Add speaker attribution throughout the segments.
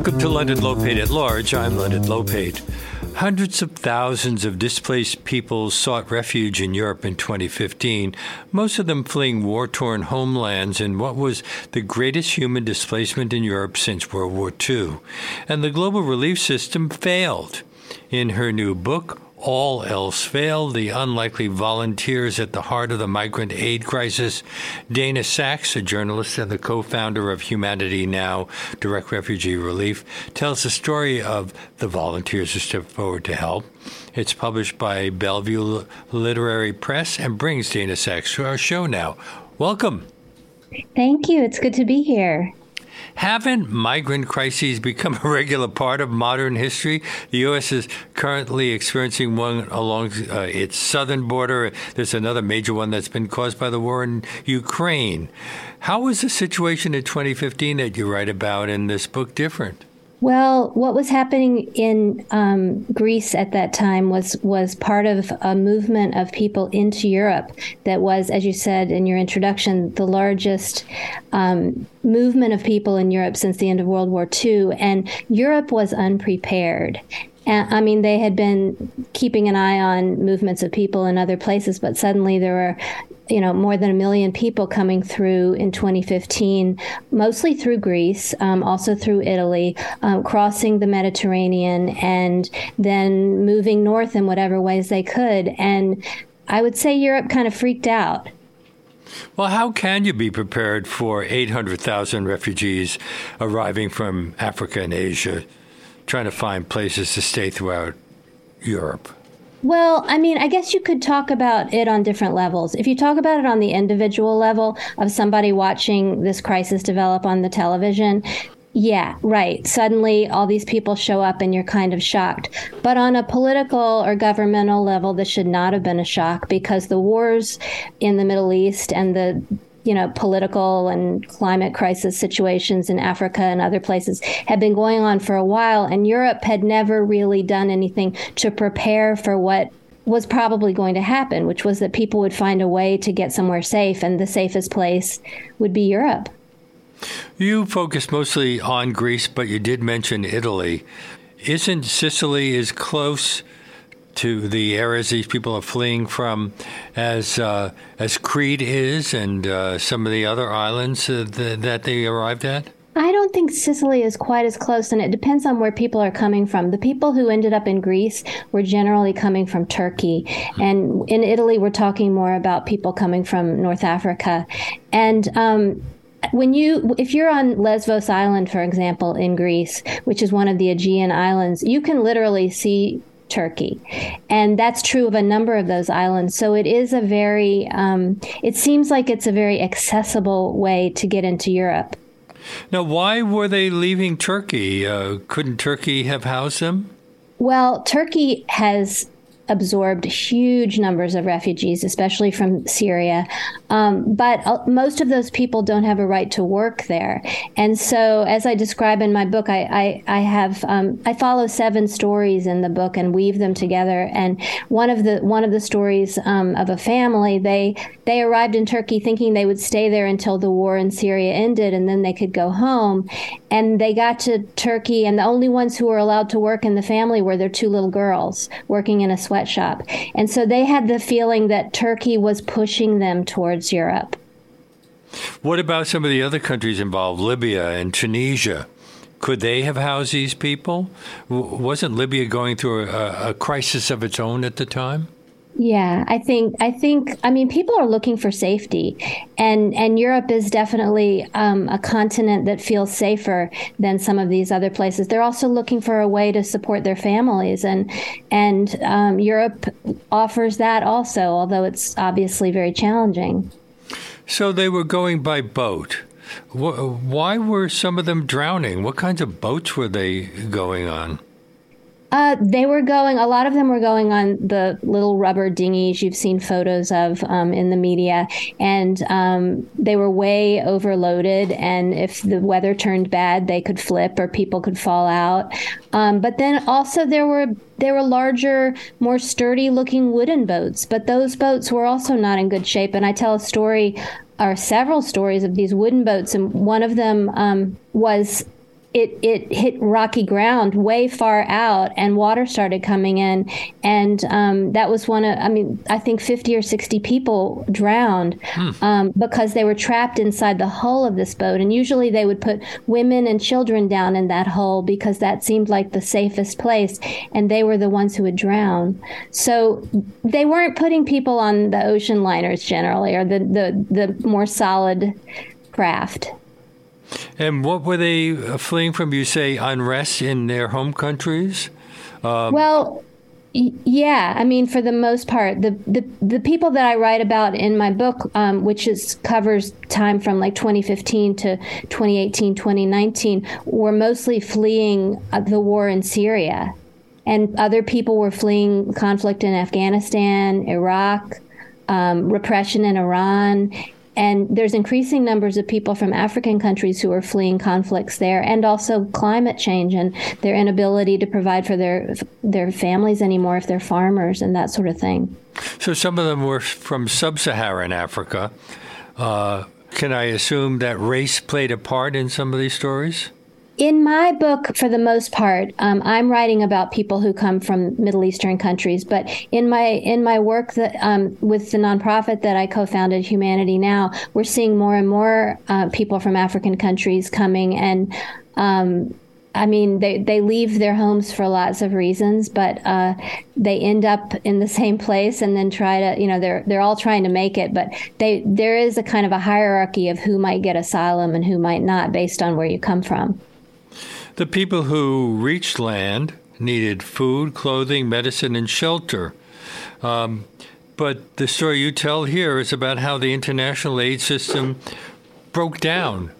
Speaker 1: Welcome to Leonard Lopate at Large. I'm Leonard Lopate. Hundreds of thousands of displaced people sought refuge in Europe in 2015, most of them fleeing war torn homelands in what was the greatest human displacement in Europe since World War II. And the global relief system failed. In her new book, all else failed, the unlikely volunteers at the heart of the migrant aid crisis. Dana Sachs, a journalist and the co founder of Humanity Now, Direct Refugee Relief, tells the story of the volunteers who stepped forward to help. It's published by Bellevue Literary Press and brings Dana Sachs to our show now. Welcome.
Speaker 2: Thank you. It's good to be here.
Speaker 1: Haven't migrant crises become a regular part of modern history? The U.S. is currently experiencing one along uh, its southern border. There's another major one that's been caused by the war in Ukraine. How was the situation in 2015 that you write about in this book different?
Speaker 2: Well, what was happening in um, Greece at that time was was part of a movement of people into Europe that was, as you said in your introduction, the largest um, movement of people in Europe since the end of World War II, and Europe was unprepared. I mean, they had been keeping an eye on movements of people in other places, but suddenly there were, you know, more than a million people coming through in 2015, mostly through Greece, um, also through Italy, um, crossing the Mediterranean and then moving north in whatever ways they could. And I would say Europe kind of freaked out.
Speaker 1: Well, how can you be prepared for 800,000 refugees arriving from Africa and Asia trying to find places to stay throughout Europe?
Speaker 2: Well, I mean, I guess you could talk about it on different levels. If you talk about it on the individual level of somebody watching this crisis develop on the television, yeah, right. Suddenly, all these people show up and you're kind of shocked. But on a political or governmental level, this should not have been a shock because the wars in the Middle East and the you know, political and climate crisis situations in Africa and other places had been going on for a while, and Europe had never really done anything to prepare for what was probably going to happen, which was that people would find a way to get somewhere safe, and the safest place would be Europe.
Speaker 1: You focused mostly on Greece, but you did mention Italy. Isn't Sicily as close to the areas these people are fleeing from, as uh, as Crete is, and uh, some of the other islands uh, th- that they arrived at?
Speaker 2: I don't think Sicily is quite as close, and it depends on where people are coming from. The people who ended up in Greece were generally coming from Turkey, and in Italy, we're talking more about people coming from North Africa, and. Um, when you if you're on Lesbos island for example in Greece which is one of the Aegean islands you can literally see Turkey. And that's true of a number of those islands. So it is a very, um, it seems like it's a very accessible way to get into Europe.
Speaker 1: Now, why were they leaving Turkey? Uh, couldn't Turkey have housed them?
Speaker 2: Well, Turkey has absorbed huge numbers of refugees, especially from Syria. Um, but uh, most of those people don't have a right to work there. And so, as I describe in my book, I, I, I have um, I follow seven stories in the book and weave them together. And one of the one of the stories um, of a family they they arrived in Turkey thinking they would stay there until the war in Syria ended, and then they could go home. And they got to Turkey, and the only ones who were allowed to work in the family were their two little girls working in a sweat sweatshop. And so they had the feeling that Turkey was pushing them towards Europe.
Speaker 1: What about some of the other countries involved, Libya and Tunisia? Could they have housed these people? wasn't Libya going through a, a crisis of its own at the time?
Speaker 2: Yeah, I think I think I mean people are looking for safety, and and Europe is definitely um, a continent that feels safer than some of these other places. They're also looking for a way to support their families, and and um, Europe offers that also, although it's obviously very challenging.
Speaker 1: So they were going by boat. Why were some of them drowning? What kinds of boats were they going on?
Speaker 2: Uh, they were going. A lot of them were going on the little rubber dinghies you've seen photos of um, in the media, and um, they were way overloaded. And if the weather turned bad, they could flip or people could fall out. Um, but then also there were there were larger, more sturdy looking wooden boats, but those boats were also not in good shape. And I tell a story or several stories of these wooden boats, and one of them um, was it it hit rocky ground way far out, and water started coming in, and um, that was one of I mean I think fifty or sixty people drowned hmm. um, because they were trapped inside the hull of this boat, and usually they would put women and children down in that hull because that seemed like the safest place, and they were the ones who would drown. So they weren't putting people on the ocean liners generally, or the the the more solid craft.
Speaker 1: And what were they fleeing from? You say unrest in their home countries?
Speaker 2: Um, well, yeah, I mean, for the most part, the the, the people that I write about in my book, um, which is covers time from like 2015 to 2018, 2019, were mostly fleeing uh, the war in Syria, and other people were fleeing conflict in Afghanistan, Iraq, um, repression in Iran, and there's increasing numbers of people from African countries who are fleeing conflicts there, and also climate change and their inability to provide for their their families anymore if they're farmers and that sort of thing.
Speaker 1: So some of them were from sub-Saharan Africa. Uh, can I assume that race played a part in some of these stories?
Speaker 2: In my book, for the most part, um, I'm writing about people who come from Middle Eastern countries. But in my in my work that um, with the nonprofit that I co-founded, Humanity Now, we're seeing more and more uh, people from African countries coming and. Um, I mean, they, they leave their homes for lots of reasons, but uh, they end up in the same place and then try to, you know, they're they're all trying to make it, but they there is a kind of a hierarchy of who might get asylum and who might not based on where you come from.
Speaker 1: The people who reached land needed food, clothing, medicine, and shelter. Um, but the story you tell here is about how the international aid system broke down.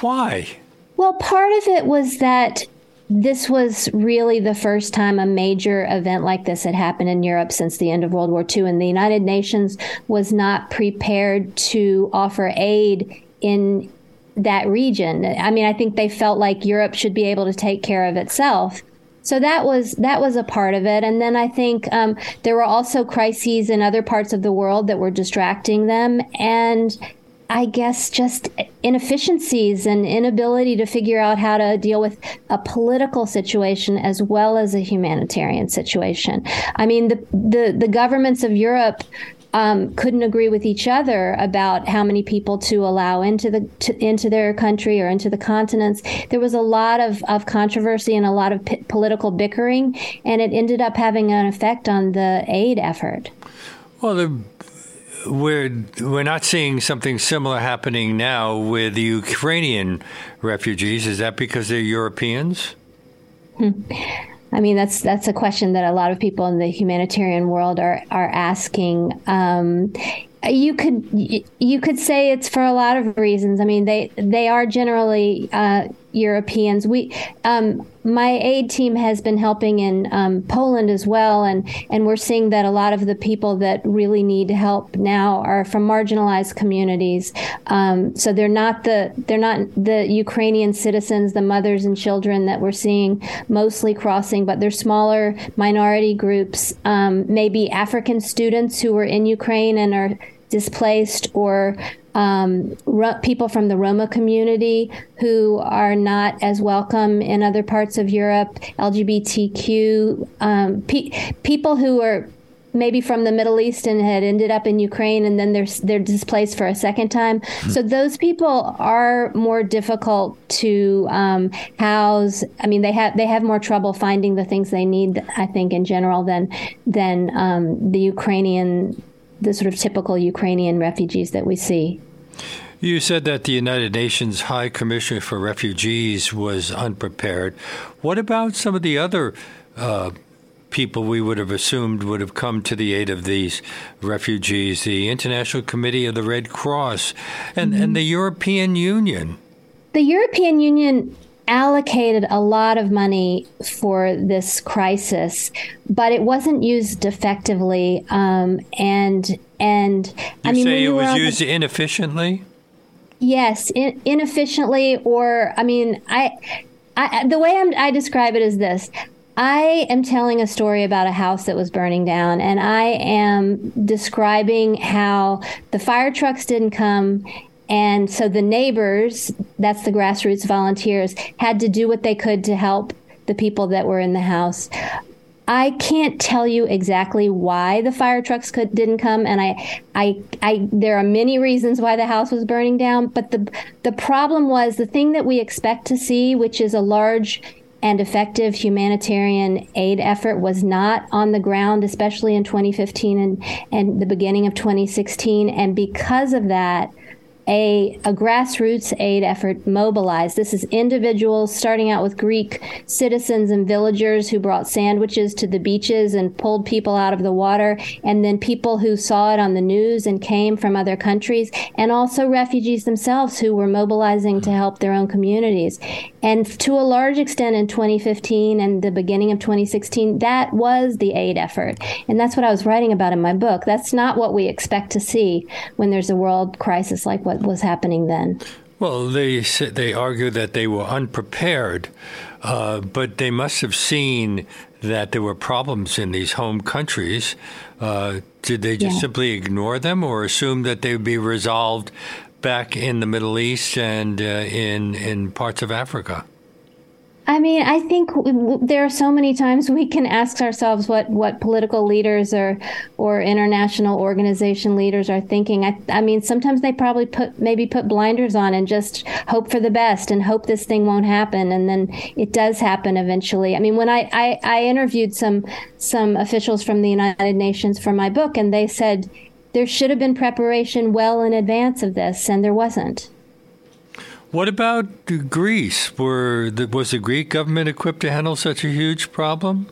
Speaker 1: Why?
Speaker 2: Well, part of it was that this was really the first time a major event like this had happened in Europe since the end of World War II, and the United Nations was not prepared to offer aid in that region. I mean, I think they felt like Europe should be able to take care of itself. So that was that was a part of it, and then I think um, there were also crises in other parts of the world that were distracting them, and I guess just inefficiencies and inability to figure out how to deal with a political situation as well as a humanitarian situation. I mean, the the, the governments of Europe um, couldn't agree with each other about how many people to allow into the to, into their country or into the continents. There was a lot of, of controversy and a lot of p- political bickering, and it ended up having an effect on the aid effort.
Speaker 1: Well, the, we're we're not seeing something similar happening now with the Ukrainian refugees. Is that because they're Europeans?
Speaker 2: I mean, that's that's a question that a lot of people in the humanitarian world are are asking. Um, you could you could say it's for a lot of reasons. I mean, they they are generally uh, Europeans. We um, my aid team has been helping in um, Poland as well, and and we're seeing that a lot of the people that really need help now are from marginalized communities. Um, so they're not the they're not the Ukrainian citizens, the mothers and children that we're seeing mostly crossing, but they're smaller minority groups, um, maybe African students who were in Ukraine and are displaced or um, people from the Roma community who are not as welcome in other parts of Europe, LGBTQ, um, pe- people who are maybe from the Middle East and had ended up in Ukraine and then they're they're displaced for a second time. Mm-hmm. So those people are more difficult to um, house. I mean, they have they have more trouble finding the things they need. I think in general than than um, the Ukrainian the sort of typical Ukrainian refugees that we see.
Speaker 1: You said that the United Nations High Commissioner for Refugees was unprepared. What about some of the other uh, people we would have assumed would have come to the aid of these refugees? The International Committee of the Red Cross and, mm-hmm. and the European Union.
Speaker 2: The European Union allocated a lot of money for this crisis, but it wasn't used effectively. Um, and and
Speaker 1: you I mean, say it was used the, inefficiently.
Speaker 2: Yes, in, inefficiently, or I mean, I, I the way I'm, I describe it is this: I am telling a story about a house that was burning down, and I am describing how the fire trucks didn't come And so the neighbors, that's the grassroots volunteers, had to do what they could to help the people that were in the house. I can't tell you exactly why the fire trucks could, didn't come, and I, I, I, there are many reasons why the house was burning down. But the the problem was the thing that we expect to see, which is a large and effective humanitarian aid effort was not on the ground, especially in 2015 and, and the beginning of 2016. And because of that, a, a grassroots aid effort mobilized. This is individuals starting out with Greek citizens and villagers who brought sandwiches to the beaches and pulled people out of the water, and then people who saw it on the news and came from other countries, and also refugees themselves who were mobilizing to help their own communities. And to a large extent in 2015 and the beginning of 2016, that was the aid effort. And that's what I was writing about in my book. That's not what we expect to see when there's a world crisis like what was happening then.
Speaker 1: Well, they they argue that they were unprepared, uh, but they must have seen that there were problems in these home countries. Uh, did they just yeah. simply ignore them, or assume that they would be resolved back in the Middle East and uh, in in parts of Africa?
Speaker 2: I mean, I think there are so many times we can ask ourselves what, what political leaders or or international organization leaders are thinking. I, I mean, sometimes they probably put maybe put blinders on and just hope for the best and hope this thing won't happen, and then it does happen eventually. I mean, when I, I, I interviewed some some officials from the United Nations for my book, and they said there should have been preparation well in advance of this, and there wasn't.
Speaker 1: What about Greece? Were the, was the Greek government equipped to handle such a huge problem?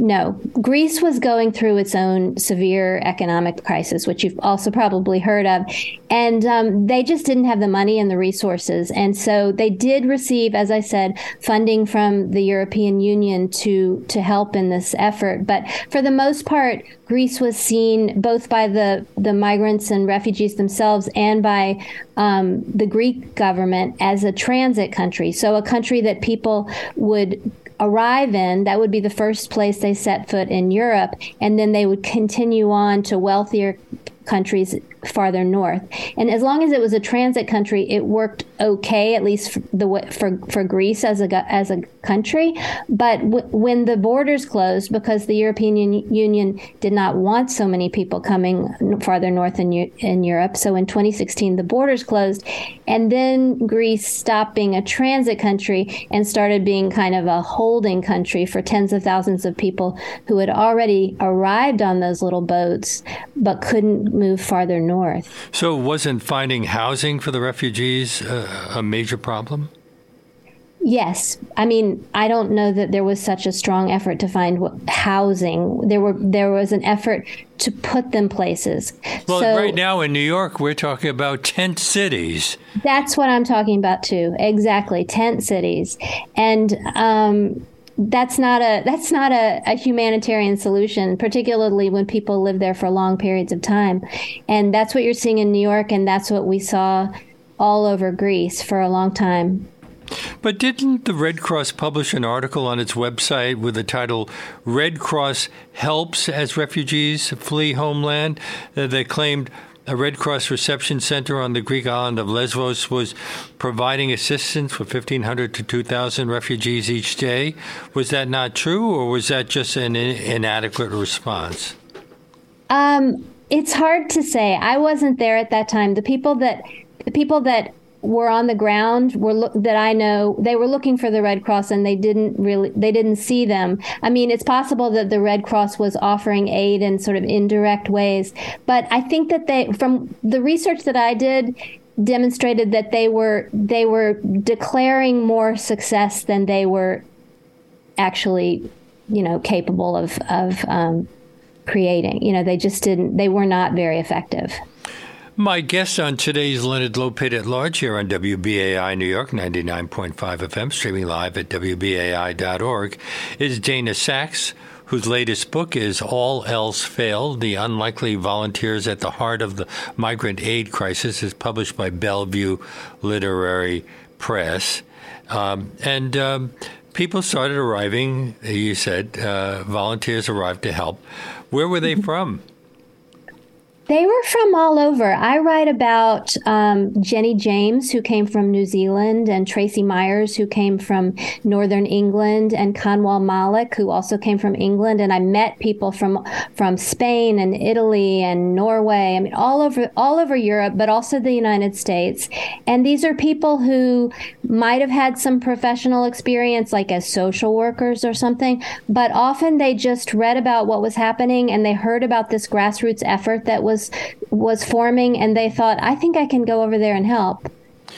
Speaker 2: No, Greece was going through its own severe economic crisis, which you've also probably heard of. And um, they just didn't have the money and the resources. And so they did receive, as I said, funding from the European Union to, to help in this effort. But for the most part, Greece was seen both by the, the migrants and refugees themselves and by um, the Greek government as a transit country. So a country that people would arrive in, that would be the first place they set foot in Europe, and then they would continue on to wealthier countries farther north. And as long as it was a transit country, it worked okay, at least for the for for Greece as a as a country. But w- when the borders closed, because the European Union did not want so many people coming farther north in in Europe, so in 2016 the borders closed, and then Greece stopped being a transit country and started being kind of a holding country for tens of thousands of people who had already arrived on those little boats but couldn't move farther north.
Speaker 1: So, wasn't finding housing for the refugees uh, a major problem?
Speaker 2: Yes, I mean I don't know that there was such a strong effort to find housing. There were there was an effort to put them places.
Speaker 1: Well, so, right now in New York, we're talking about tent cities.
Speaker 2: That's what I'm talking about too. Exactly, tent cities, and um, that's not a that's not a, a, humanitarian solution, particularly when people live there for long periods of time. And that's what you're seeing in New York, and that's what we saw all over Greece for a long time.
Speaker 1: But didn't the Red Cross publish an article on its website with the title Red Cross Helps as Refugees Flee Homeland? Uh, they claimed a Red Cross reception center on the Greek island of Lesbos was providing assistance for 1,500 to 2,000 refugees each day. Was that not true, or was that just an inadequate response?
Speaker 2: Um, it's hard to say. I wasn't there at that time. The people that the people that were on the ground were lo- that I know they were looking for the Red Cross and they didn't really they didn't see them. I mean, it's possible that the Red Cross was offering aid in sort of indirect ways, but I think that they from the research that I did demonstrated that they were they were declaring more success than they were actually, you know, capable of of um, creating. You know, they just didn't they were not very effective.
Speaker 1: My guest on today's Leonard Lopate at Large here on WBAI New York 99.5 FM, streaming live at WBAI.org, is Dana Sachs, whose latest book is All Else Failed The Unlikely Volunteers at the Heart of the Migrant Aid Crisis, is published by Bellevue Literary Press. Um, and um, people started arriving, you said, uh, volunteers arrived to help. Where were they from?
Speaker 2: They were from all over. I write about um, Jenny James, who came from New Zealand, and Tracy Myers, who came from Northern England, and Kanwal Malik, who also came from England. And I met people from from Spain and Italy and Norway. I mean, all over all over Europe, but also the United States. And these are people who might have had some professional experience, like as social workers or something, but often they just read about what was happening and they heard about this grassroots effort that was was was forming, and they thought, I think I can go over there and help.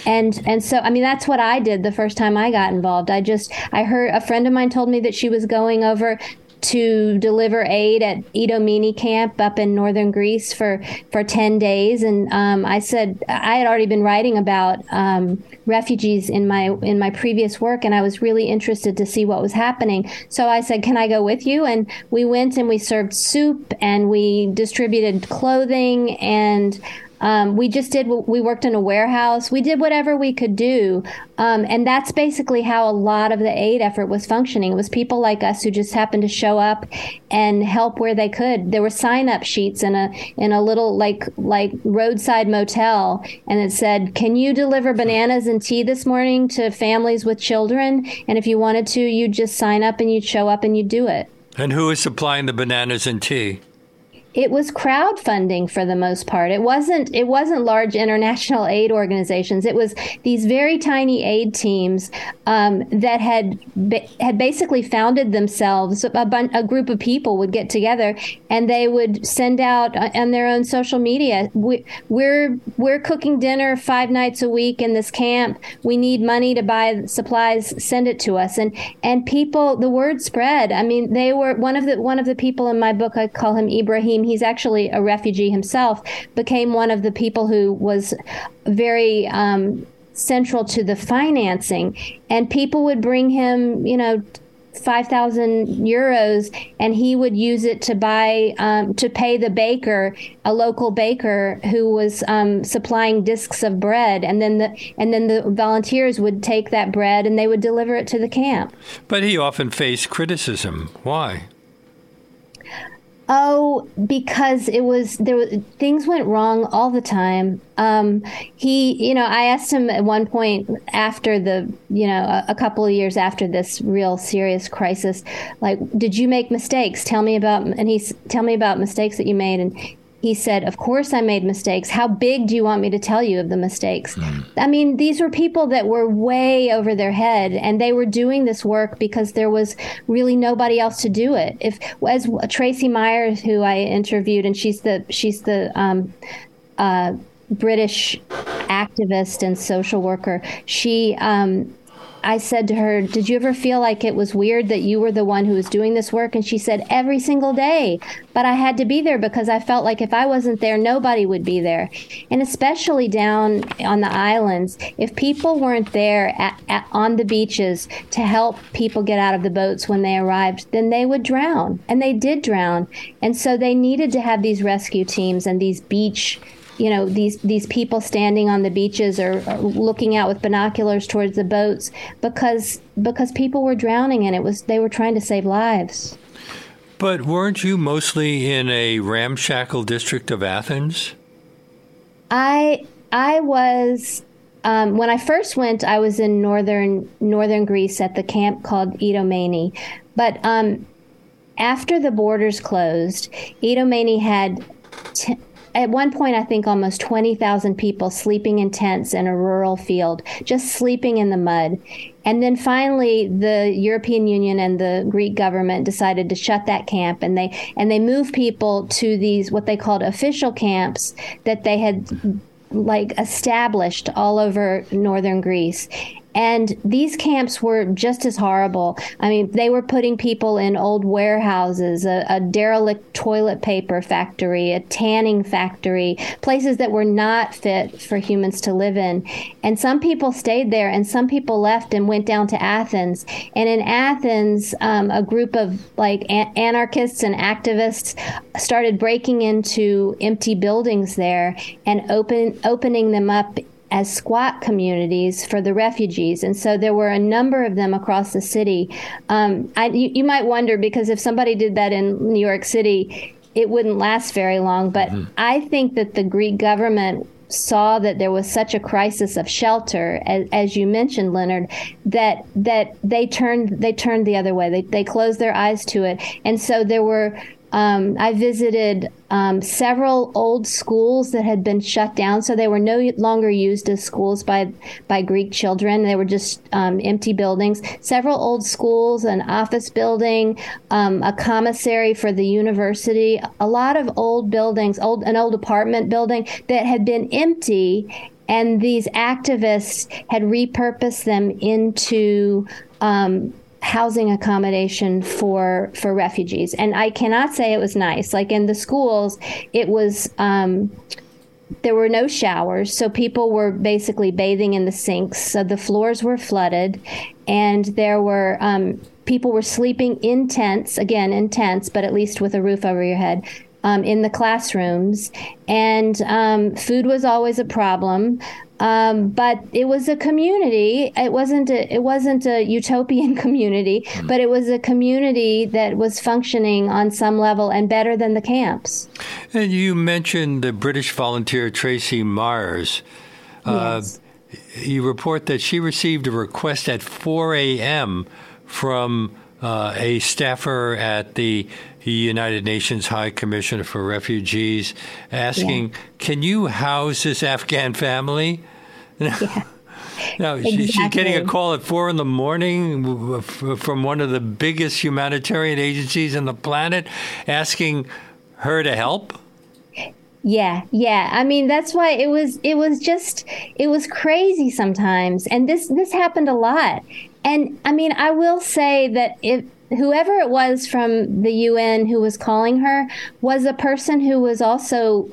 Speaker 2: And and so i mean that's what i did the first time i got involved. I just i heard a friend of mine told me that she was going over to deliver aid at Idomeni camp up in northern Greece for, for 10 days. And um, I said, I had already been writing about um, refugees in my, in my previous work, and I was really interested to see what was happening. So I said, Can I go with you? And we went and we served soup and we distributed clothing and um, we just did, we worked in a warehouse. We did whatever we could do. Um, and that's basically how a lot of the aid effort was functioning. It was people like us who just happened to show up and help where they could. There were sign up sheets in a, in a little like, like roadside motel. And it said, can you deliver bananas and tea this morning to families with children? And if you wanted to, you'd just sign up and you'd show up and you'd do it.
Speaker 1: And who is supplying the bananas and tea?
Speaker 2: It was crowdfunding for the most part. It wasn't it wasn't large international aid organizations. It was these very tiny aid teams um, that had had basically founded themselves. A, bun- a group of people would get together and they would send out uh, on their own social media. We, we're we're cooking dinner five nights a week in this camp. We need money to buy supplies. Send it to us. And and people, the word spread. I mean, they were one of the one of the people in my book. I call him Ibrahim he's actually a refugee himself, became one of the people who was very um, central to the financing. And people would bring him, you know, 5,000 euros and he would use it to buy, um, to pay the baker, a local baker who was um, supplying discs of bread. And then the, and then the volunteers would take that bread and they would deliver it to the camp.
Speaker 1: But he often faced criticism. Why?
Speaker 2: Oh, because it was there. Was, things went wrong all the time. Um, he, you know, I asked him at one point after the, you know, a, a, couple of years after this real serious crisis, like, did you make mistakes? Tell me about, and he's tell me about mistakes that you made, and he said, Of course I made mistakes. How big do you want me to tell you of the mistakes? Mm. I mean, these were people that were way over their head and they were doing this work because there was really nobody else to do it. If, as Tracy Myers, who I interviewed, and she's the, she's the, um, uh, British activist and social worker. She um, I said to her, Did you ever feel like it was weird that you were the one who was doing this work? And she said, Every single day. But I had to be there because I felt like if I wasn't there, nobody would be there. And especially down on the islands, if people weren't there at, at, on the beaches to help people get out of the boats when they arrived, then they would drown. And they did drown. And so they needed to have these rescue teams and these beach you know these these people standing on the beaches or, or, looking out with binoculars towards the boats because because people were drowning and it was they were trying to save lives.
Speaker 1: But weren't you mostly in a ramshackle district of Athens?
Speaker 2: I I was um, when I first went. I was in northern northern Greece at the camp called Idomeni, but um, after the borders closed, Idomeni had. T- at one point, I think almost 20,000 people sleeping in tents in a rural field, just sleeping in the mud. And then finally, the European Union and the Greek government decided to shut that camp, and they and they moved people to these what they called official camps that they had like established all over northern Greece. And these camps were just as horrible. I mean, they were putting people in old warehouses, a, a, derelict toilet paper factory, a tanning factory, places that were not fit for humans to live in. And some people stayed there, and some people left and went down to Athens. And in Athens, um, a group of like an- anarchists and activists started breaking into empty buildings there and open opening them up as squat communities for the refugees. And so there were a number of them across the city. Um, I, you, you, might wonder because if somebody did that in New York City, it wouldn't last very long. But mm-hmm. I think that the Greek government saw that there was such a crisis of shelter, as, as, you mentioned, Leonard, that that they turned they turned the other way. They they closed their eyes to it, and so there were um, I visited um, several old schools that had been shut down, so they were no longer used as schools by by Greek children. They were just um, empty buildings. Several old schools, an office building, um, a commissary for the university, a lot of old buildings, old an old apartment building that had been empty, and these activists had repurposed them into um, housing accommodation for for refugees. And i cannot say it was nice. Like in the schools it was um, there were no showers so people were basically bathing in the sinks. So the floors were flooded and there were um, people were sleeping in tents again in tents but at least with a roof over your head um, in the classrooms, and um, food was always a problem. Um, but it was a community. It wasn't a, it wasn't a utopian community, mm. but it was a community that was functioning on some level and better than the camps.
Speaker 1: And you mentioned the British volunteer Tracy Myers.
Speaker 2: Uh, yes. Uh,
Speaker 1: you report that she received a request at 4 a.m. from uh, a staffer at the United Nations High Commissioner for Refugees asking, yeah. Can you house this Afghan family?
Speaker 2: Yeah.
Speaker 1: Now, exactly. she's getting a call at four in the morning from one of the biggest humanitarian agencies on the planet asking her to help.
Speaker 2: Yeah, yeah. I mean, that's why it was it was just it was crazy sometimes. And this this happened a lot. And I mean, I will say that if whoever it was from the UN who was calling her was a person who was also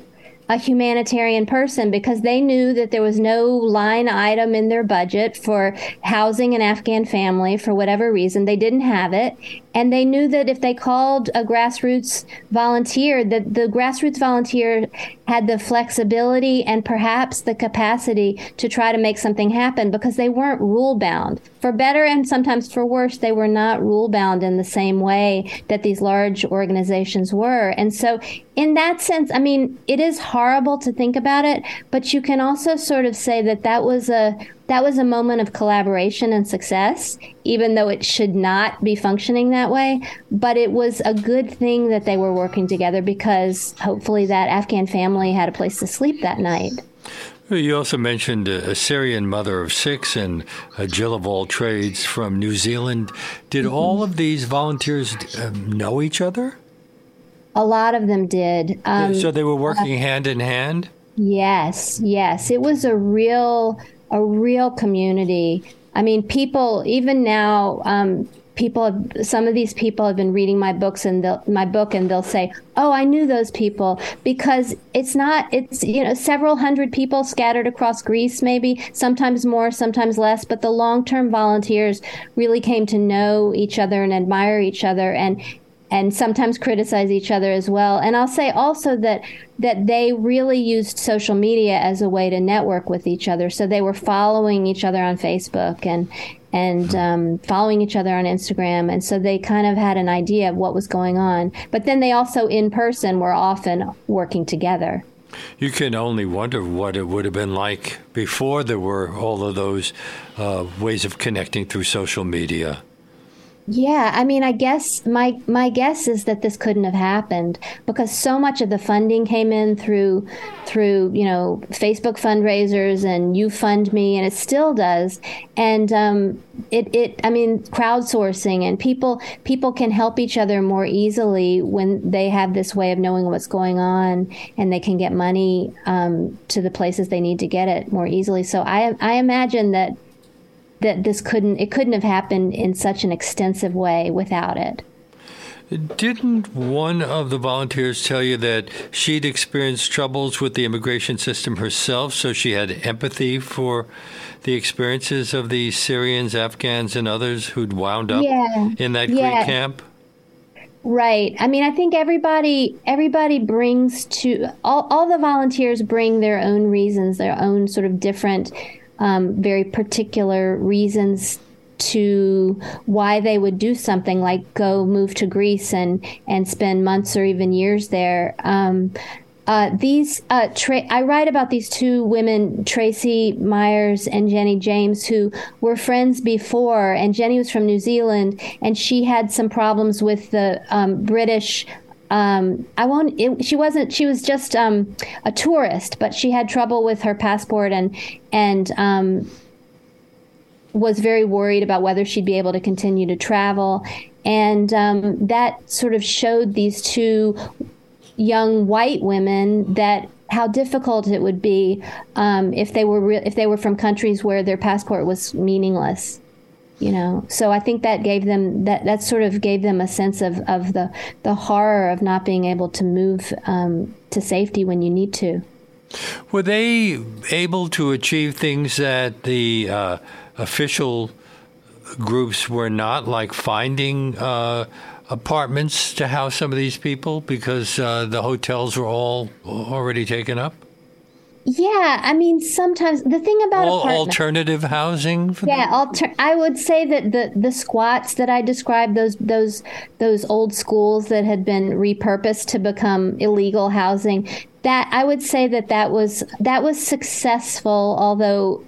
Speaker 2: a humanitarian person because they knew that there was no line item in their budget for housing an Afghan family for whatever reason. They didn't have it. And they knew that if they called a grassroots volunteer, that the grassroots volunteer had the flexibility and perhaps the capacity to try to make something happen because they weren't rule bound. For better and sometimes for worse, they were not rule bound in the same way that these large organizations were. And so, in that sense, I mean, it is horrible to think about it, but you can also sort of say that that was a that was a moment of collaboration and success, even though it should not be functioning that way. But it was a good thing that they were working together because hopefully that Afghan family had a place to sleep that night.
Speaker 1: You also mentioned a Syrian mother of six and a Jill of all trades from New Zealand. Did mm-hmm. all of these volunteers um, know each other?
Speaker 2: A lot of them did.
Speaker 1: Um, so they were working uh, hand in hand?
Speaker 2: Yes, yes. It was a real a real community. I mean, people even now, um, people some of these people have been reading my books and my book and they'll say oh i knew those people because it's not it's you know several hundred people scattered across greece maybe sometimes more sometimes less but the long-term volunteers really came to know each other and admire each other and and sometimes criticize each other as well. And I'll say also that that they really used social media as a way to network with each other. So they were following each other on Facebook and and um, following each other on Instagram, and so they kind of had an idea of what was going on. But then they also, in person, were often working together.
Speaker 1: You can only wonder what it would have been like before there were all of those uh, ways of connecting through social media.
Speaker 2: Yeah, I mean, I guess my my guess is that this couldn't have happened because so much of the funding came in through through you know Facebook fundraisers and GoFundMe, and it still does. And um, it it I mean, crowdsourcing and people people can help each other more easily when they have this way of knowing what's going on, and they can get money um, to the places they need to get it more easily. So I I imagine that that this couldn't it couldn't have happened in such an extensive way without it.
Speaker 1: Didn't one of the volunteers tell you that she'd experienced troubles with the immigration system herself, so she had empathy for the experiences of the Syrians, Afghans, and others who'd wound up
Speaker 2: yeah.
Speaker 1: in that
Speaker 2: yeah.
Speaker 1: Greek camp?
Speaker 2: Right. I mean, I think everybody everybody brings to all, all the volunteers bring their own reasons, their own sort of different um, very particular reasons to why they would do something like go move to Greece and and spend months or even years there. Um, uh, these uh, tra- I write about these two women, Tracy Myers and Jenny James, who were friends before. And Jenny was from New Zealand, and she had some problems with the um, British um, I won't. It, she wasn't. She was just um, a tourist, but she had trouble with her passport and and um, was very worried about whether she'd be able to continue to travel. And um, that sort of showed these two young white women that how difficult it would be um, if they were re- if they were from countries where their passport was meaningless you know? So i think that gave them that that sort of gave them a sense of of the the horror of not being able to move um, to safety when you need to.
Speaker 1: Were they able to achieve things that the uh, official groups were not like finding uh, apartments to house some of these people because uh, the hotels were all already taken up
Speaker 2: yeah, I mean, sometimes the thing about
Speaker 1: All alternative housing.
Speaker 2: yeah, alter- I would say that the the squats that I described those those those old schools that had been repurposed to become illegal housing. That I would say that that was that was successful, although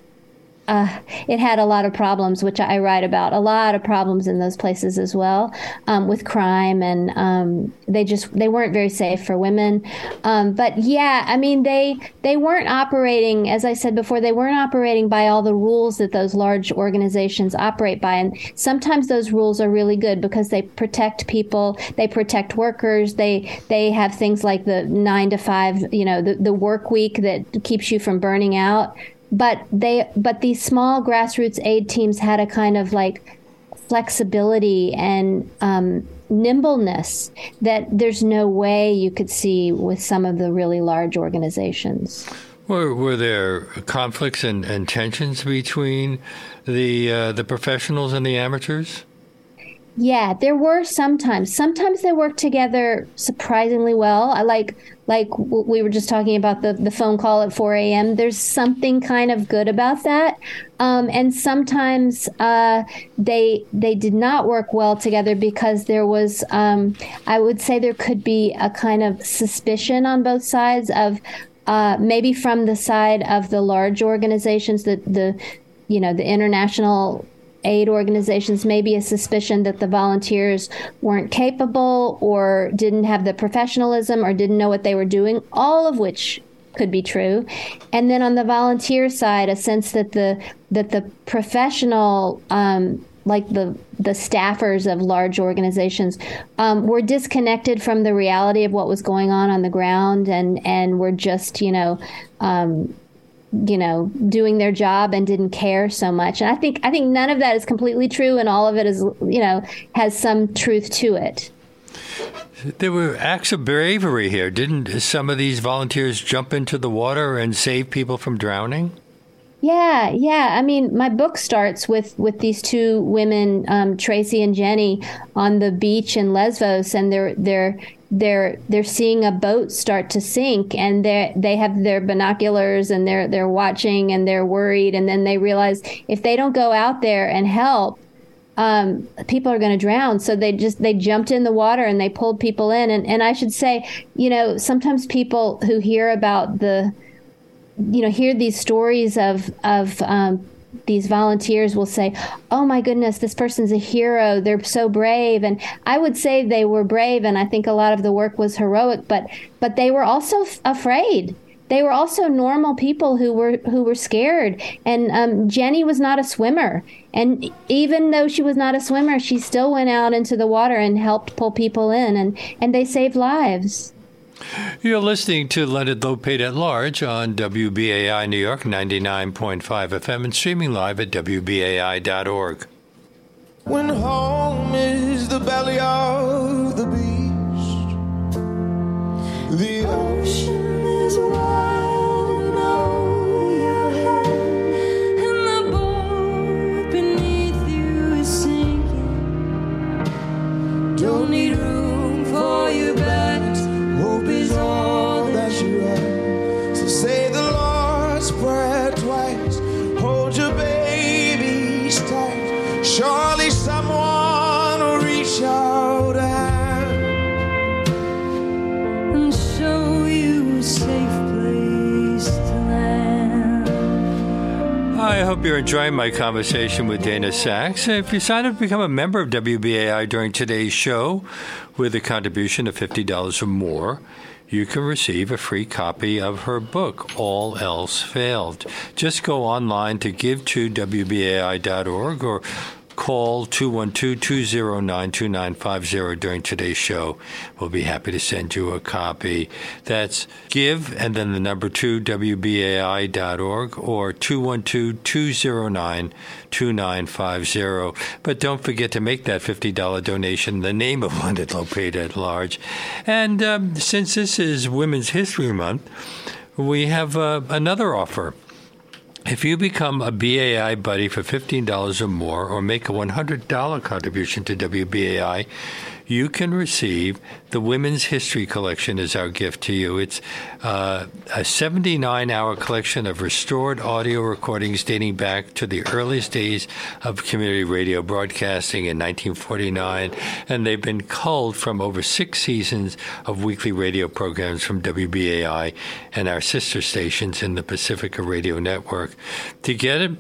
Speaker 2: uh, it had a lot of problems, which I write about. A lot of problems in those places as well, um, with crime, and um, they just they weren't very safe for women. Um, but yeah, I mean they they weren't operating, as I said before, they weren't operating by all the rules that those large organizations operate by. And sometimes those rules are really good because they protect people, they protect workers, they they have things like the nine to five, you know, the, the work week that keeps you from burning out but they but these small grassroots aid teams had a kind of like flexibility and um, nimbleness that there's no way you could see with some of the really large organizations.
Speaker 1: Were, were there conflicts and, and tensions between the uh, the professionals and the amateurs?
Speaker 2: Yeah, there were sometimes. Sometimes they worked together surprisingly well. I like like we were just talking about the the phone call at 4 a.m. There's something kind of good about that. Um, and sometimes uh, they they did not work well together because there was um, I would say there could be a kind of suspicion on both sides of uh, maybe from the side of the large organizations that the you know the international aid organizations maybe a suspicion that the volunteers weren't capable or didn't have the professionalism or didn't know what they were doing, all of which could be true. And then on the volunteer side, a sense that the that the professional um, like the the staffers of large organizations um, were disconnected from the reality of what was going on on the ground and and were just you know um, you know doing their job and didn't care so much. And i think i think none of that is completely true and all of it is you know has some truth to it.
Speaker 1: There were acts of bravery here. Didn't some of these volunteers jump into the water and save people from drowning?
Speaker 2: Yeah, yeah. I mean, my book starts with with these two women, um, Tracy and Jenny, on the beach in Lesbos, and they're they're they're they're seeing a boat start to sink and they they have their binoculars and they're they're watching and they're worried. And then they realize if they don't go out there and help um, people are going to drown. So they just they jumped in the water and they pulled people in. And, and i should say you know sometimes people who hear about the you know hear these stories of of um, these volunteers will say, "Oh my goodness, this person's a hero. They're so brave." And I would say they were brave, and I think a lot of the work was heroic. But but they were also f- afraid. They were also normal people who were who were scared. And um, Jenny was not a swimmer, and even though she was not a swimmer, she still went out into the water and helped pull people in, and and they saved lives.
Speaker 1: You're listening to Leonard Lopate at Large on WBAI New York 99.5 FM and streaming live at WBAI.org.
Speaker 3: When home is the belly of the beast, the ocean is wide and over your head, and the boat beneath you is sinking. Don't need room hope
Speaker 1: you're enjoying my conversation with Dana Sachs. If you sign up to become a member of WBAI during today's show with a contribution of $50 or more, you can receive a free copy of her book, All Else Failed. Just go online to give2wbai.org or call 212-209-2950 during today's show. We'll be happy to send you a copy. That's give and then the number 2 wbai.org or 212-209-2950. But don't forget to make that $50 donation the name of Leonard Lopate at large. And um, since this is Women's History Month, we have uh, another offer. If you become a BAI buddy for $15 or more or make a $100 contribution to WBAI, you can receive the Women's History Collection as our gift to you. It's uh, a 79 hour collection of restored audio recordings dating back to the earliest days of community radio broadcasting in 1949, and they've been culled from over six seasons of weekly radio programs from WBAI and our sister stations in the Pacifica Radio Network. To get it,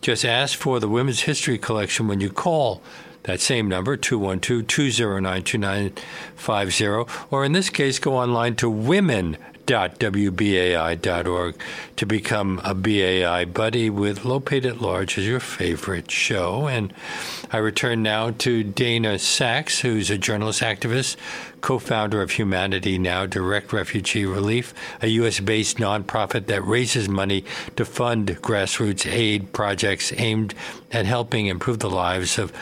Speaker 1: just ask for the Women's History Collection when you call that same number, 212 209 2950, or in this case, go online to women www.wbai.org to become a BAI buddy with Lopate at Large as your favorite show. And I return now to Dana Sachs, who's a journalist activist, co founder of Humanity Now Direct Refugee Relief, a U.S. based nonprofit that raises money to fund grassroots aid projects aimed at helping improve the lives of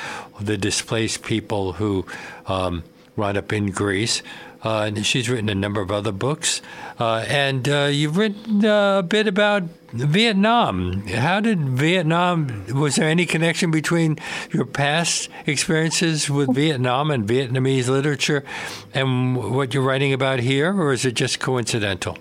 Speaker 1: the displaced people who um, wound up in Greece. Uh, and she's written a number of other books. Uh, and uh, you've written uh, a bit about Vietnam. How did Vietnam, was there any connection between your past experiences with Vietnam and Vietnamese literature and what you're writing about here, or is it just coincidental?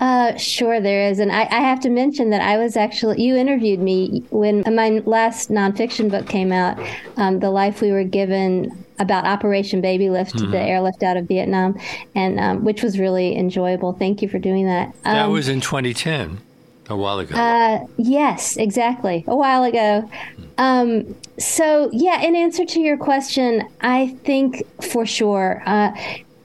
Speaker 2: Uh, sure, there is. And I, I, have to mention that I was actually, you interviewed me when my last nonfiction book came out, um, The Life We Were Given about Operation Babylift, mm-hmm. the airlift out of Vietnam, and um, which was really enjoyable. Thank you for doing that.
Speaker 1: Um, that was in 2010. A while ago.
Speaker 2: Uh, yes, exactly. A while ago. Um, so, yeah, in answer to your question, I think for sure uh,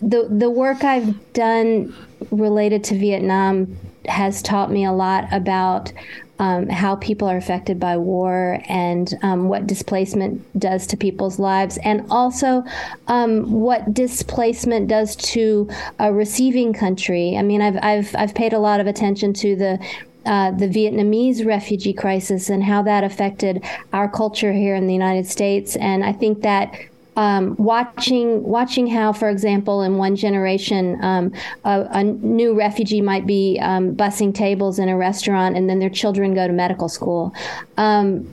Speaker 2: the the work I've done related to Vietnam has taught me a lot about um, how people are affected by war and um, what displacement does to people's lives, and also um, what displacement does to a receiving country. I mean, I've I've I've paid a lot of attention to the uh, the Vietnamese refugee crisis and how that affected our culture here in the United States. And I think that um, watching watching how, for example, in one generation, um, a, a, new refugee might be um, bussing tables in a restaurant, and then their children go to medical school. Um,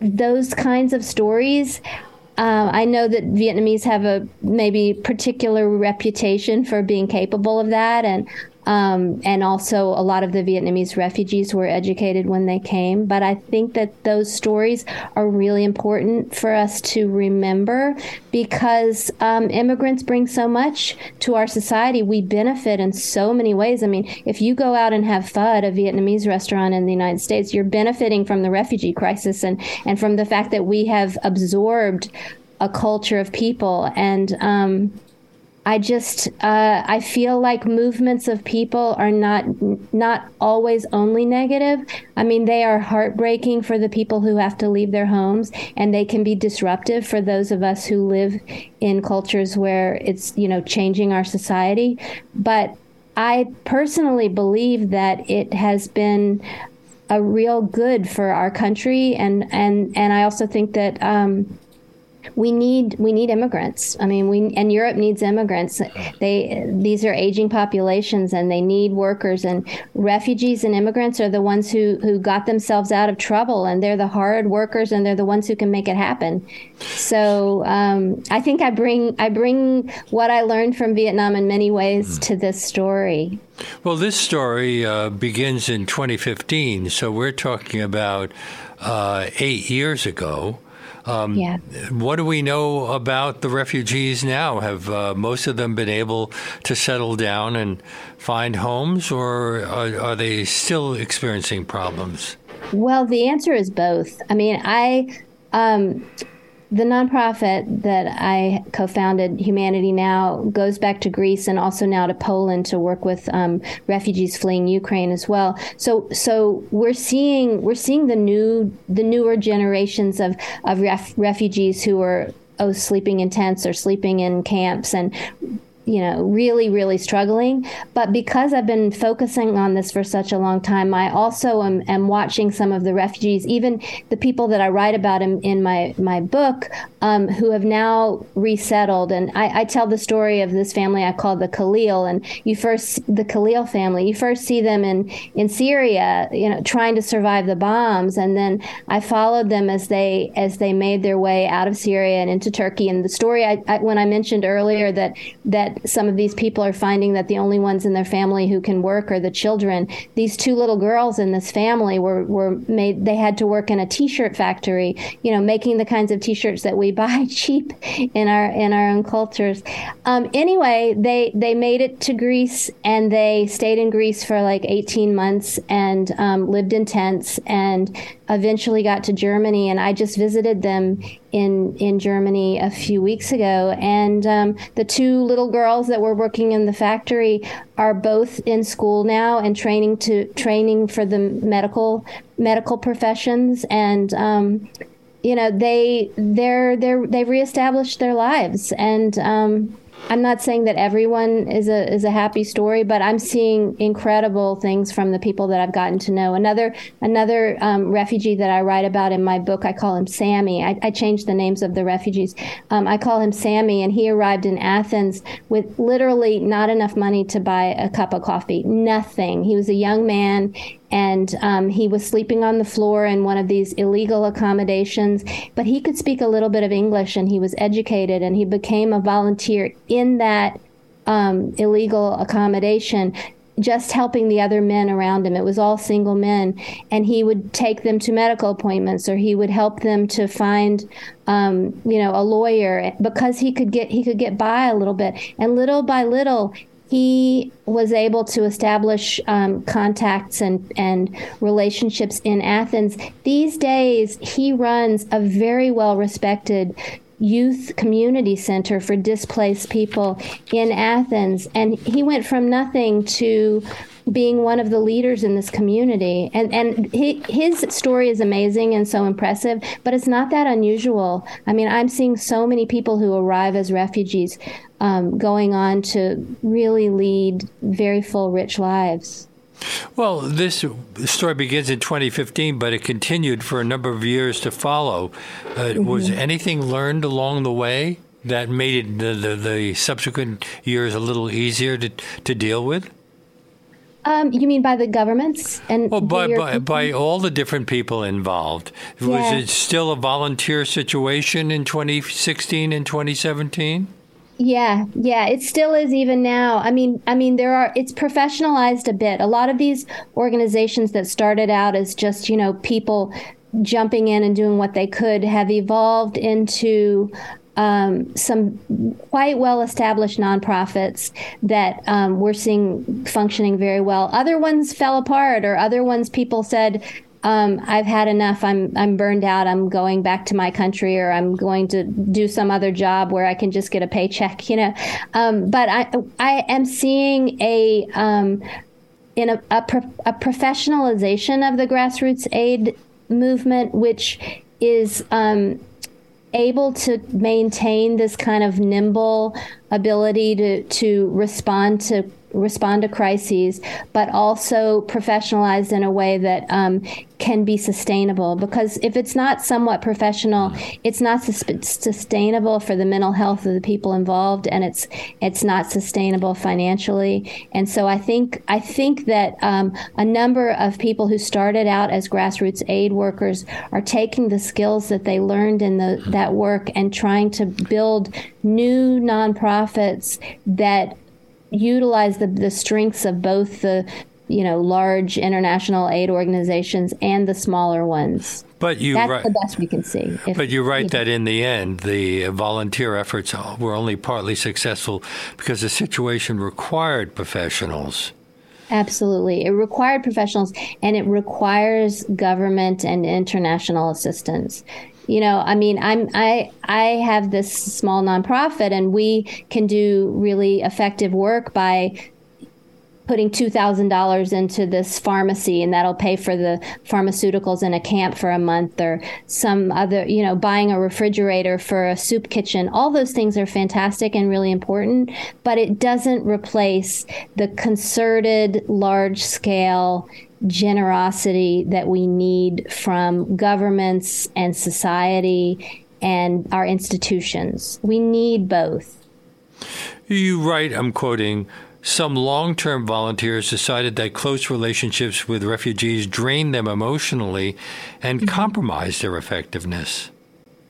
Speaker 2: those kinds of stories. Uh, I know that Vietnamese have a maybe particular reputation for being capable of that, and um, and also, a lot of the Vietnamese refugees were educated when they came. But I think that those stories are really important for us to remember because um, immigrants bring so much to our society. We benefit in so many ways. I mean, if you go out and have pho at a Vietnamese restaurant in the United States, you're benefiting from the refugee crisis and, and from the fact that we have absorbed a culture of people. And, um, I just uh, I feel like movements of people are not not always only negative. I mean, they are heartbreaking for the people who have to leave their homes, and they can be disruptive for those of us who live in cultures where it's you know changing our society. But I personally believe that it has been a real good for our country, and and and I also think that. Um, we need we need immigrants. I mean, we and Europe needs immigrants. They these are aging populations, and they need workers. And refugees and immigrants are the ones who who got themselves out of trouble, and they're the hard workers, and they're the ones who can make it happen. So um, I think I bring I bring what I learned from Vietnam in many ways mm. to this story.
Speaker 1: Well, this story uh, begins in 2015, so we're talking about uh, eight years ago.
Speaker 2: Um, yeah.
Speaker 1: What do we know about the refugees now? Have uh, most of them been able to settle down and find homes, or are, are they still experiencing problems?
Speaker 2: Well, the answer is both. I mean, I um, the nonprofit that I co-founded, Humanity Now, goes back to Greece and also now to Poland to work with um, refugees fleeing Ukraine as well. So, so we're seeing we're seeing the new the newer generations of of ref, refugees who are oh sleeping in tents or sleeping in camps and you know, really, really struggling. But because I've been focusing on this for such a long time, I also am, am watching some of the refugees, even the people that I write about in, in my, my book, um, who have now resettled. And I, I, tell the story of this family I call the Khalil. And you first, the Khalil family, you first see them in, in Syria, you know, trying to survive the bombs. And then I followed them as they, as they made their way out of Syria and into Turkey. And the story I, I when I mentioned earlier that, that some of these people are finding that the only ones in their family who can work are the children. These two little girls in this family were, were made, they had to work in a t-shirt factory, you know, making the kinds of t-shirts that we buy cheap in our, in our own cultures. Um, anyway, they, they made it to Greece and they stayed in Greece for like 18 months and um, lived in tents and eventually got to Germany, and I just visited them in in Germany a few weeks ago. And um, the two little girls that were working in the factory are both in school now and training to training for the medical medical professions. And um, you know they they're they're they've reestablished their lives and. Um, I'm not saying that everyone is a is a happy story, but I'm seeing incredible things from the people that I've gotten to know. Another another um, refugee that I write about in my book, I call him Sammy. I, I changed the names of the refugees. Um, I call him Sammy, and he arrived in Athens with literally not enough money to buy a cup of coffee. Nothing. He was a young man and um, he was sleeping on the floor in one of these illegal accommodations. But he could speak a little bit of English, and he was educated, and he became a volunteer in that um, illegal accommodation just helping the other men around him. It was all single men, and he would take them to medical appointments, or he would help them to find, um, you know, a lawyer because he could get he could get by a little bit, and little by little he was able to establish um, contacts and, and relationships in Athens. These days, he runs a very well respected youth community center for displaced people in Athens. And he went from nothing to being one of the leaders in this community. And and he, his story is amazing and so impressive, but it's not that unusual. I mean, I'm seeing so many people who arrive as refugees um, going on to really lead very full, rich lives.
Speaker 1: Well, this story begins in 2015, but it continued for a number of years to follow. Uh, mm-hmm. Was anything learned along the way that made it the, the, the subsequent years a little easier to, to deal with?
Speaker 2: Um, you mean by the governments and
Speaker 1: well, by, by, by, all the different people involved? Yeah. Was it still a volunteer situation in 2016 and 2017?
Speaker 2: Yeah, yeah, it still is even now. I mean, I mean there are it's professionalized a bit. A lot of these organizations that started out as just, you know, people jumping in and doing what they could have evolved into um, some quite well established nonprofits that um, we're seeing functioning very well. Other ones fell apart, or other ones people said, um, I've had enough. I'm I'm burned out. I'm going back to my country, or I'm going to do some other job where I can just get a paycheck. You know, um, but I I am seeing a um, in a, a, pro- a, professionalization of the grassroots aid movement, which is um, able to maintain this kind of nimble ability to to respond to respond to crises, but also professionalized in a way that um, can be sustainable. Because if it's not somewhat professional, it's not sustainable for the mental health of the people involved, and it's it's not sustainable financially. And so I think I think that um, a number of people who started out as grassroots aid workers are taking the skills that they learned in the, that work and trying to build new nonprofits that utilize the, the strengths of both the you know large international aid organizations and the smaller ones.
Speaker 1: But you
Speaker 2: that's
Speaker 1: right,
Speaker 2: the best we can see.
Speaker 1: If, but you're right that in the end, the volunteer efforts were only partly successful because the situation required professionals.
Speaker 2: Absolutely. It required professionals and it requires government and international assistance. You know, I mean, I'm I I have this small nonprofit and we can do really effective work by putting $2,000 into this pharmacy and that'll pay for the pharmaceuticals in a camp for a month or some other, you know, buying a refrigerator for a soup kitchen. All those things are fantastic and really important, but it doesn't replace the concerted, large scale generosity that we need from governments and society and our institutions. We need both.
Speaker 1: You write, I'm quoting, some long term volunteers decided that close relationships with refugees drained them emotionally and mm-hmm. compromised their effectiveness.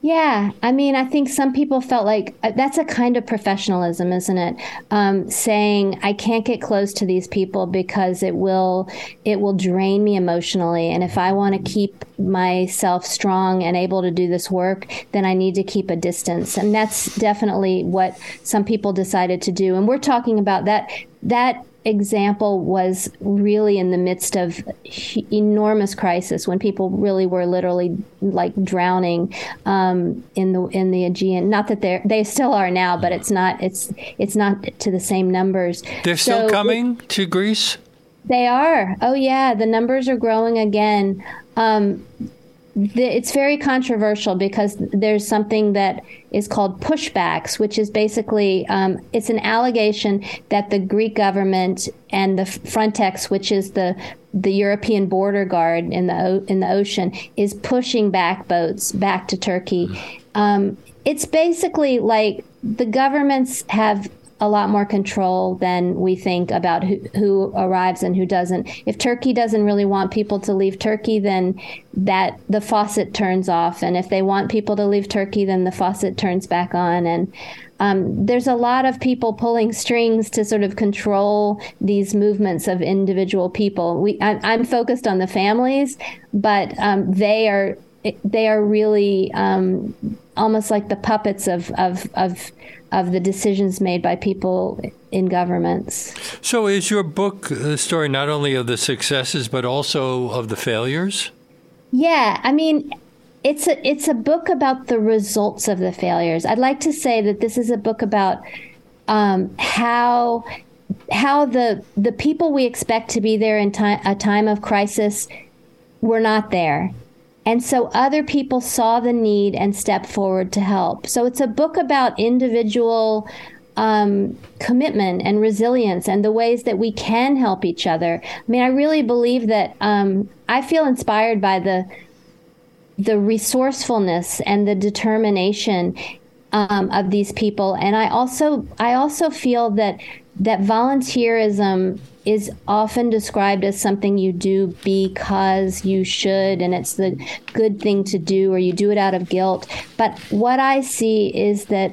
Speaker 2: Yeah, I mean, I think some people felt like uh, that's a kind of professionalism, isn't it? Um, saying I can't get close to these people because it will it will drain me emotionally, and if I want to keep myself strong and able to do this work, then I need to keep a distance, and that's definitely what some people decided to do. And we're talking about that that example was really in the midst of enormous crisis when people really were literally like drowning um, in the in the Aegean. Not that they they still are now, but it's not it's it's not to the same numbers.
Speaker 1: They're so still coming it, to Greece.
Speaker 2: They are. Oh yeah, the numbers are growing again. Um, the, it's very controversial because there's something that is called pushbacks, which is basically um, it's an allegation that the Greek government and the Frontex, which is the the European border guard in the in the ocean, is pushing back boats back to Turkey. Um, it's basically like the governments have a lot more control than we think about who, who arrives and who doesn't. If Turkey doesn't really want people to leave Turkey, then that the faucet turns off, and if they want people to leave Turkey, then the faucet turns back on. And um, there's a lot of people pulling strings to sort of control these movements of individual people. We, I, am focused on the families, but um, they are they are really um, almost like the puppets of of of of the decisions made by people in governments.
Speaker 1: So, is your book the story not only of the successes but also of the failures?
Speaker 2: Yeah, I mean, it's a it's a book about the results of the failures. I'd like to say that this is a book about um, how how the the people we expect to be there in time, a time of crisis were not there and so other people saw the need and stepped forward to help. So it's a book about individual um, commitment and resilience and the ways that we can help each other. I mean, I really believe that um, I feel inspired by the the resourcefulness and the determination um, of these people, and I also I also feel that that volunteerism is often described as something you do because you should and it's the good thing to do or you do it out of guilt. But what i see is that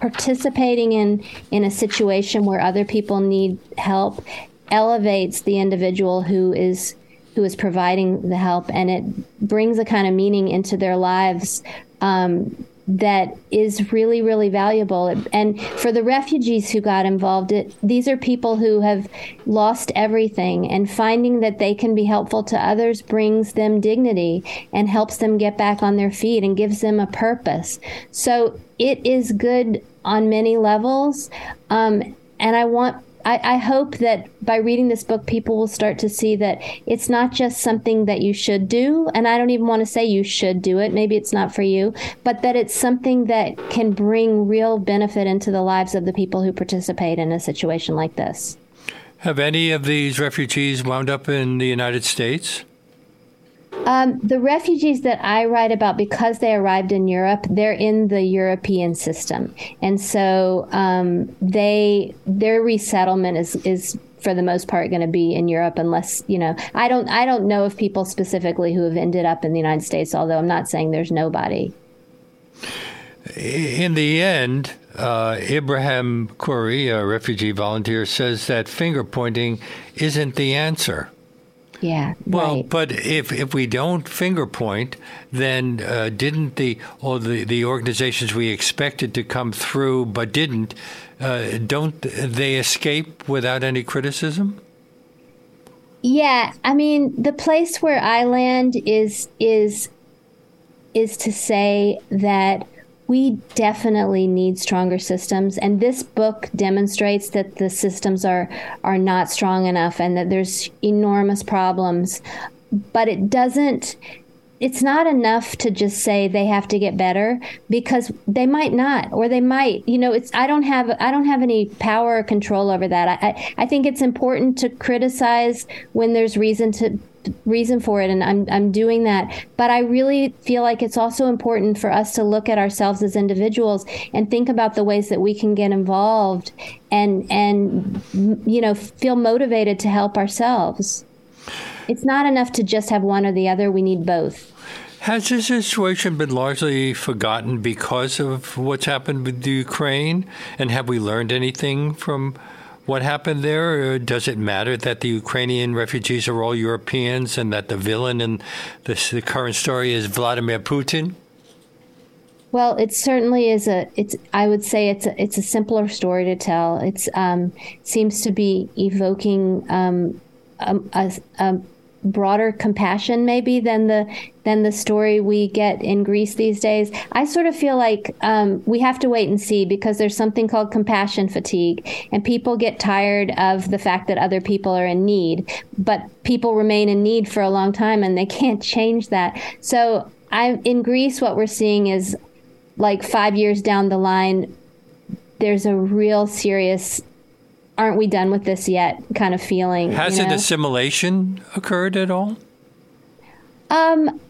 Speaker 2: participating in in a situation where other people need help elevates the individual who is who is providing the help and it brings a kind of meaning into their lives um, that is really, really valuable. And for the refugees who got involved, it, these are people who have lost everything, and finding that they can be helpful to others brings them dignity and helps them get back on their feet and gives them a purpose. So it is good on many levels. Um, and I want I, I, hope that by reading this book, people will start to see that it's not just something that you should do. And I don't even want to say you should do it. Maybe it's not for you, but that it's something that can bring real benefit into the lives of the people who participate in a situation like this.
Speaker 1: Have any of these refugees wound up in the United States?
Speaker 2: Um, the refugees that I write about, because they arrived in Europe, they're in the European system, and so um, they their resettlement is is for the most part going to be in Europe, unless you know. I don't I don't know of people specifically who have ended up in the United States. Although I'm not saying there's nobody.
Speaker 1: In the end, uh, Ibrahim Khoury, a refugee volunteer, says that finger pointing isn't the answer.
Speaker 2: Yeah.
Speaker 1: Well,
Speaker 2: right.
Speaker 1: but if if we don't finger point, then uh, didn't the or the the organizations we expected to come through but didn't, uh, don't they escape without any criticism?
Speaker 2: Yeah, I mean, the place where I land is is is to say that we definitely need stronger systems and this book demonstrates that the systems are are not strong enough and that there's enormous problems. But it doesn't it's not enough to just say they have to get better because they might not or they might you know it's i don't have i don't have any power or control over that. I i, I think it's important to criticize when there's reason to reason for it and I'm I'm doing that but I really feel like it's also important for us to look at ourselves as individuals and think about the ways that we can get involved and and you know feel motivated to help ourselves it's not enough to just have one or the other. We need both.
Speaker 1: Has this situation been largely forgotten because of what's happened with the Ukraine? And have we learned anything from what happened there? Does it matter that the Ukrainian refugees are all Europeans and that the villain in this, the current story is Vladimir Putin?
Speaker 2: Well, it certainly is a. It's. I would say it's a. It's a simpler story to tell. It's um, seems to be evoking um, a, a, a broader compassion maybe than the than the story we get in Greece these days. I sort of feel like um, we have to wait and see because there's something called compassion fatigue, and people get tired of the fact that other people are in need, but people remain in need for a long time and they can't change that. So I in Greece, what we're seeing is like five years down the line, there's a real serious aren't we done with this yet kind of feeling.
Speaker 1: Has
Speaker 2: you
Speaker 1: an assimilation occurred at all?
Speaker 2: Um,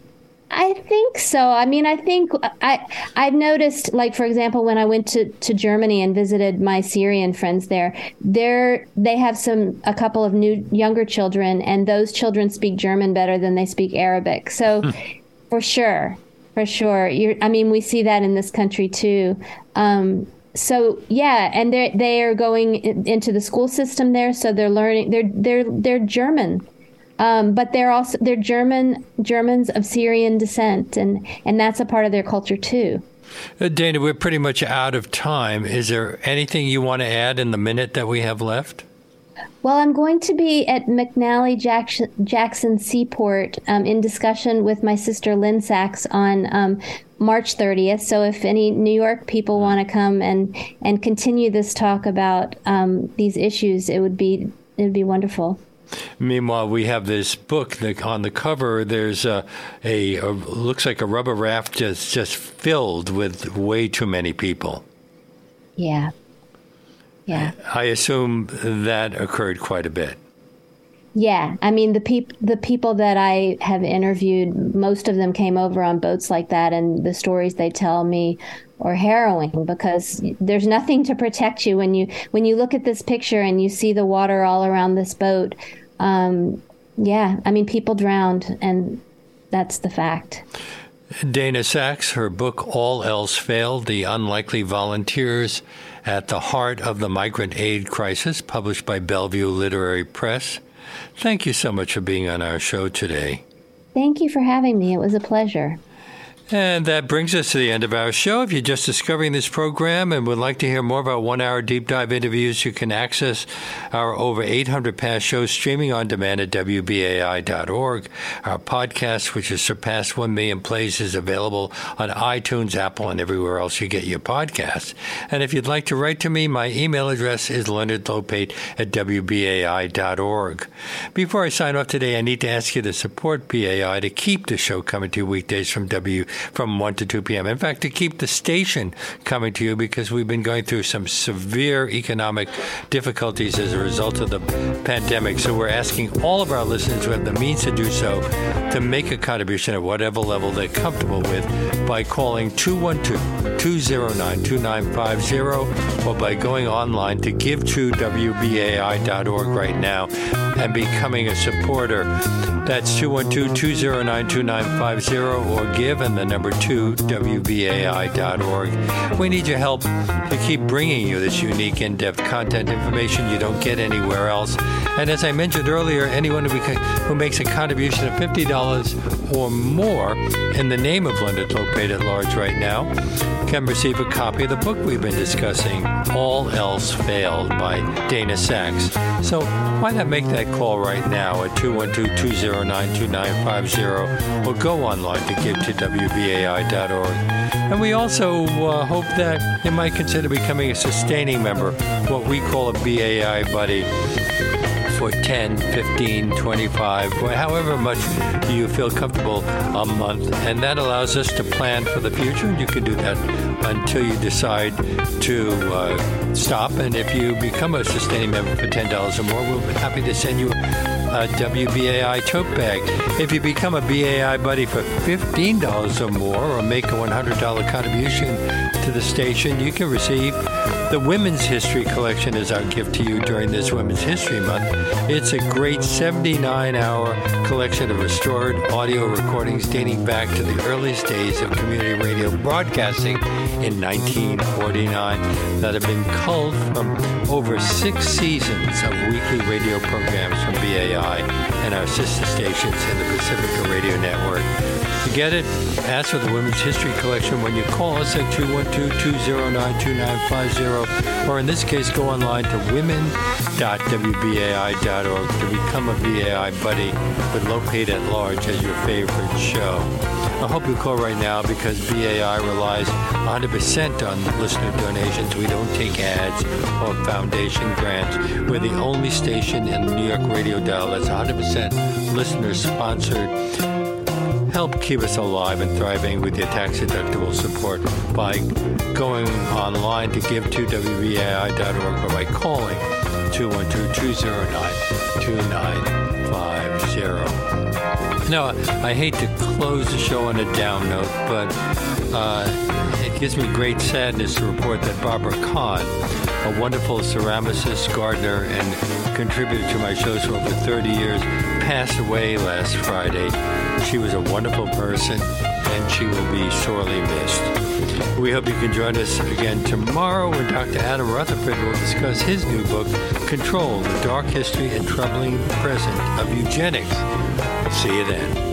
Speaker 2: I think so. I mean, I think I I've noticed, like for example, when I went to, to Germany and visited my Syrian friends there, there they have some a couple of new younger children, and those children speak German better than they speak Arabic. So,
Speaker 1: Hmm.
Speaker 2: for sure, for sure, You're, I mean, we see that in this country too. Um, so yeah, and they they are going in- into the school system there, so they're learning. They're they're they're German. Um, but they're also they're German Germans of Syrian descent, and and that's a part of their culture too.
Speaker 1: Uh, Dana, we're pretty much out of time. Is there anything you want to add in the minute that we have left?
Speaker 2: Well, I'm going to be at McNally Jackson, Jackson Seaport um, in discussion with my sister Lynn Sachs on um, March 30th. So, if any New York people want to come and and continue this talk about um, these issues, it would be it would be wonderful.
Speaker 1: Meanwhile, we have this book that on the cover. There's a, a, a looks like a rubber raft just just filled with way too many people.
Speaker 2: Yeah, yeah.
Speaker 1: I assume that occurred quite a bit.
Speaker 2: Yeah, I mean the peop- the people that I have interviewed, most of them came over on boats like that, and the stories they tell me are harrowing because there's nothing to protect you when you when you look at this picture and you see the water all around this boat. Um, yeah, I mean people drowned, and that's the fact.
Speaker 1: Dana Sachs, her book All Else Failed The Unlikely Volunteers at the Heart of the Migrant Aid Crisis, published by Bellevue Literary Press. Thank you so much for being on our show today.
Speaker 2: Thank you for having me. It was a pleasure.
Speaker 1: And that brings us to the end of our show. If you're just discovering this program and would like to hear more our one hour deep dive interviews, you can access our over 800 past shows streaming on demand at WBAI.org. Our podcast, which has surpassed 1 million plays, is available on iTunes, Apple, and everywhere else you get your podcasts. And if you'd like to write to me, my email address is leonardlopate at WBAI.org. Before I sign off today, I need to ask you to support BAI to keep the show coming to you weekdays from W from 1 to 2 p.m. In fact, to keep the station coming to you because we've been going through some severe economic difficulties as a result of the pandemic. So we're asking all of our listeners who have the means to do so to make a contribution at whatever level they're comfortable with by calling 212 209 2950 or by going online to give to WBAI.org right now and becoming a supporter. That's 212 209 2950 or give and the number 2 WBAI.org. We need your help to keep bringing you this unique in depth content information you don't get anywhere else. And as I mentioned earlier, anyone who, makes a contribution of $50 or more in the name of Leonard Lopate at Large right now can receive a copy of the book we've been discussing, All Else Failed by Dana Sachs. So why not make that call right now at 212-209-2950 or go online to give to WBAI.org. And we also uh, hope that you might consider becoming a sustaining member, what we call a BAI buddy for 10, 15, 25, however much you feel comfortable a month. And that allows us to plan for the future. And you can do that until you decide to uh, stop. And if you become a sustaining member for $10 or more, we'll be happy to send you a WBAI tote bag. If you become a BAI buddy for $15 or more or make a $100 contribution to the station, you can receive the Women's History Collection is our gift to you during this Women's History Month. It's a great 79 hour collection of restored audio recordings dating back to the earliest days of community radio broadcasting in 1949 that have been culled from over six seasons of weekly radio programs from BAI and our sister stations in the Pacifica Radio Network. To get it, ask for the Women's History Collection when you call us at 212-209-2950 or in this case go online to women.wbai.org to become a BAI buddy with Lopate at Large as your favorite show. I hope you call right now because BAI relies 100% on listener donations. We don't take ads or foundation grants. We're the only station in the New York radio dial that's 100% listener sponsored help keep us alive and thriving with your tax deductible support by going online to give to WBAI.org or by calling 212 209 2950. Now, I hate to close the show on a down note, but uh, it gives me great sadness to report that Barbara Kahn, a wonderful ceramicist, gardener, and contributor to my shows for over 30 years, passed away last Friday. She was a wonderful person, and she will be sorely missed. We hope you can join us again tomorrow when Dr. Adam Rutherford will discuss his new book, Control The Dark History and Troubling Present of Eugenics. See you then.